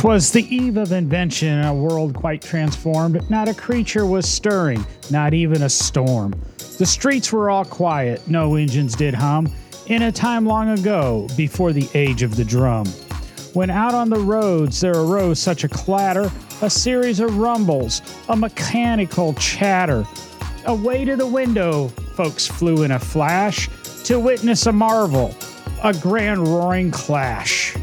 'Twas the eve of invention in a world quite transformed. Not a creature was stirring, not even a storm. The streets were all quiet, no engines did hum, in a time long ago, before the age of the drum. When out on the roads there arose such a clatter, a series of rumbles, a mechanical chatter. Away to the window, folks flew in a flash to witness a marvel, a grand roaring clash.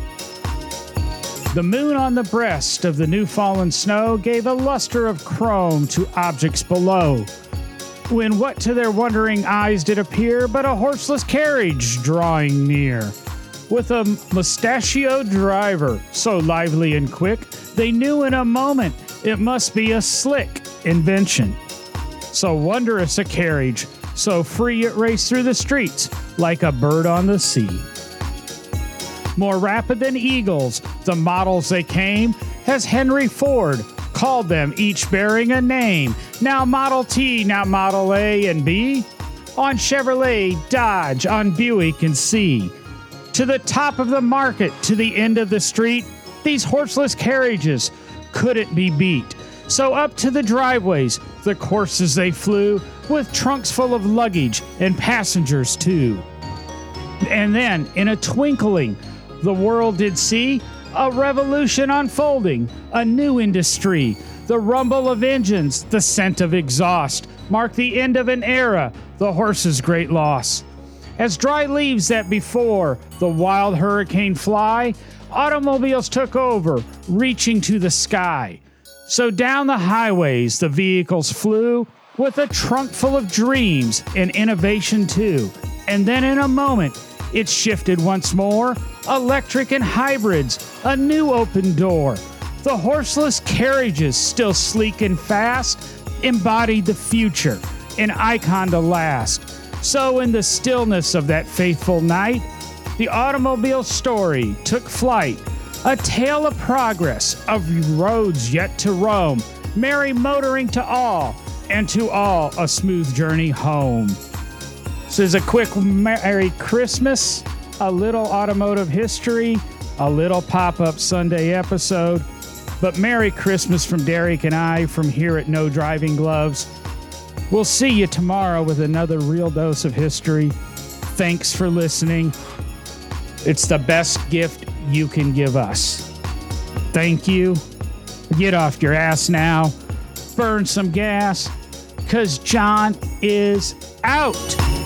The moon on the breast of the new fallen snow gave a luster of chrome to objects below. When what to their wondering eyes did appear but a horseless carriage drawing near. With a mustachioed driver, so lively and quick, they knew in a moment it must be a slick invention. So wondrous a carriage, so free it raced through the streets like a bird on the sea more rapid than eagles, the models they came, as Henry Ford called them, each bearing a name. Now Model T, now Model A and B, on Chevrolet, Dodge, on Buick and C. To the top of the market, to the end of the street, these horseless carriages couldn't be beat. So up to the driveways, the courses they flew, with trunks full of luggage and passengers too. And then, in a twinkling, the world did see a revolution unfolding, a new industry. The rumble of engines, the scent of exhaust, marked the end of an era, the horse's great loss. As dry leaves that before the wild hurricane fly, automobiles took over, reaching to the sky. So down the highways the vehicles flew with a trunk full of dreams and innovation too. And then in a moment, it shifted once more electric and hybrids, a new open door. The horseless carriages, still sleek and fast, embodied the future, an icon to last. So, in the stillness of that faithful night, the automobile story took flight, a tale of progress, of roads yet to roam, merry motoring to all, and to all a smooth journey home. This is a quick Merry Christmas a little automotive history, a little pop up Sunday episode. But Merry Christmas from Derek and I from here at No Driving Gloves. We'll see you tomorrow with another real dose of history. Thanks for listening. It's the best gift you can give us. Thank you. Get off your ass now. Burn some gas, because John is out.